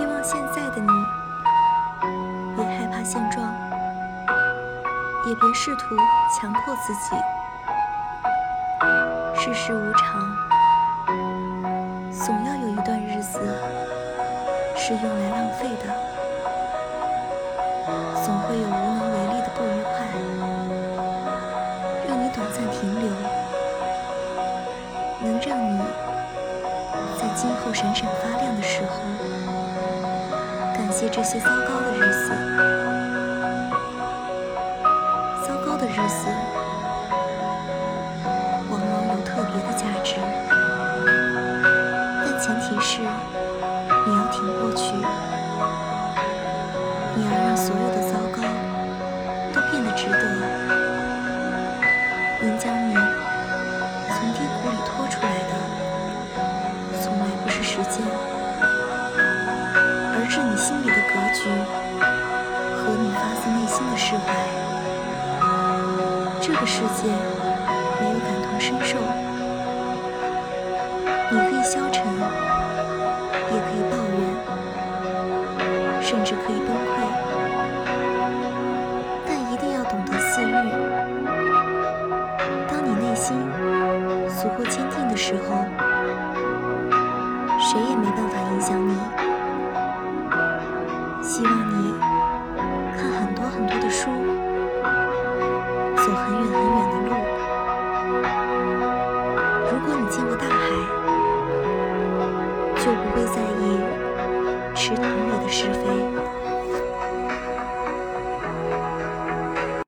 希望现在的你别害怕现状，也别试图强迫自己。世事无常，总要有一段日子是用来浪费的，总会有无能为力的不愉快，让你短暂停留，能让你在今后闪闪发亮的时候，感谢这些糟糕的日子。糟糕的日子往往有特别的价值，但。前提是你要挺过去，你要让所有的糟糕都变得值得。能将你从低谷里拖出来的，从来不是时间，而是你心里格局和你发自内心的释怀。这个世界没有感同身受。你可以消沉，也可以抱怨，甚至可以崩溃，但一定要懂得自愈。当你内心足够坚定的时候，谁也没办法影响走很远很远的路。如果你见过大海，就不会在意池塘里的是非。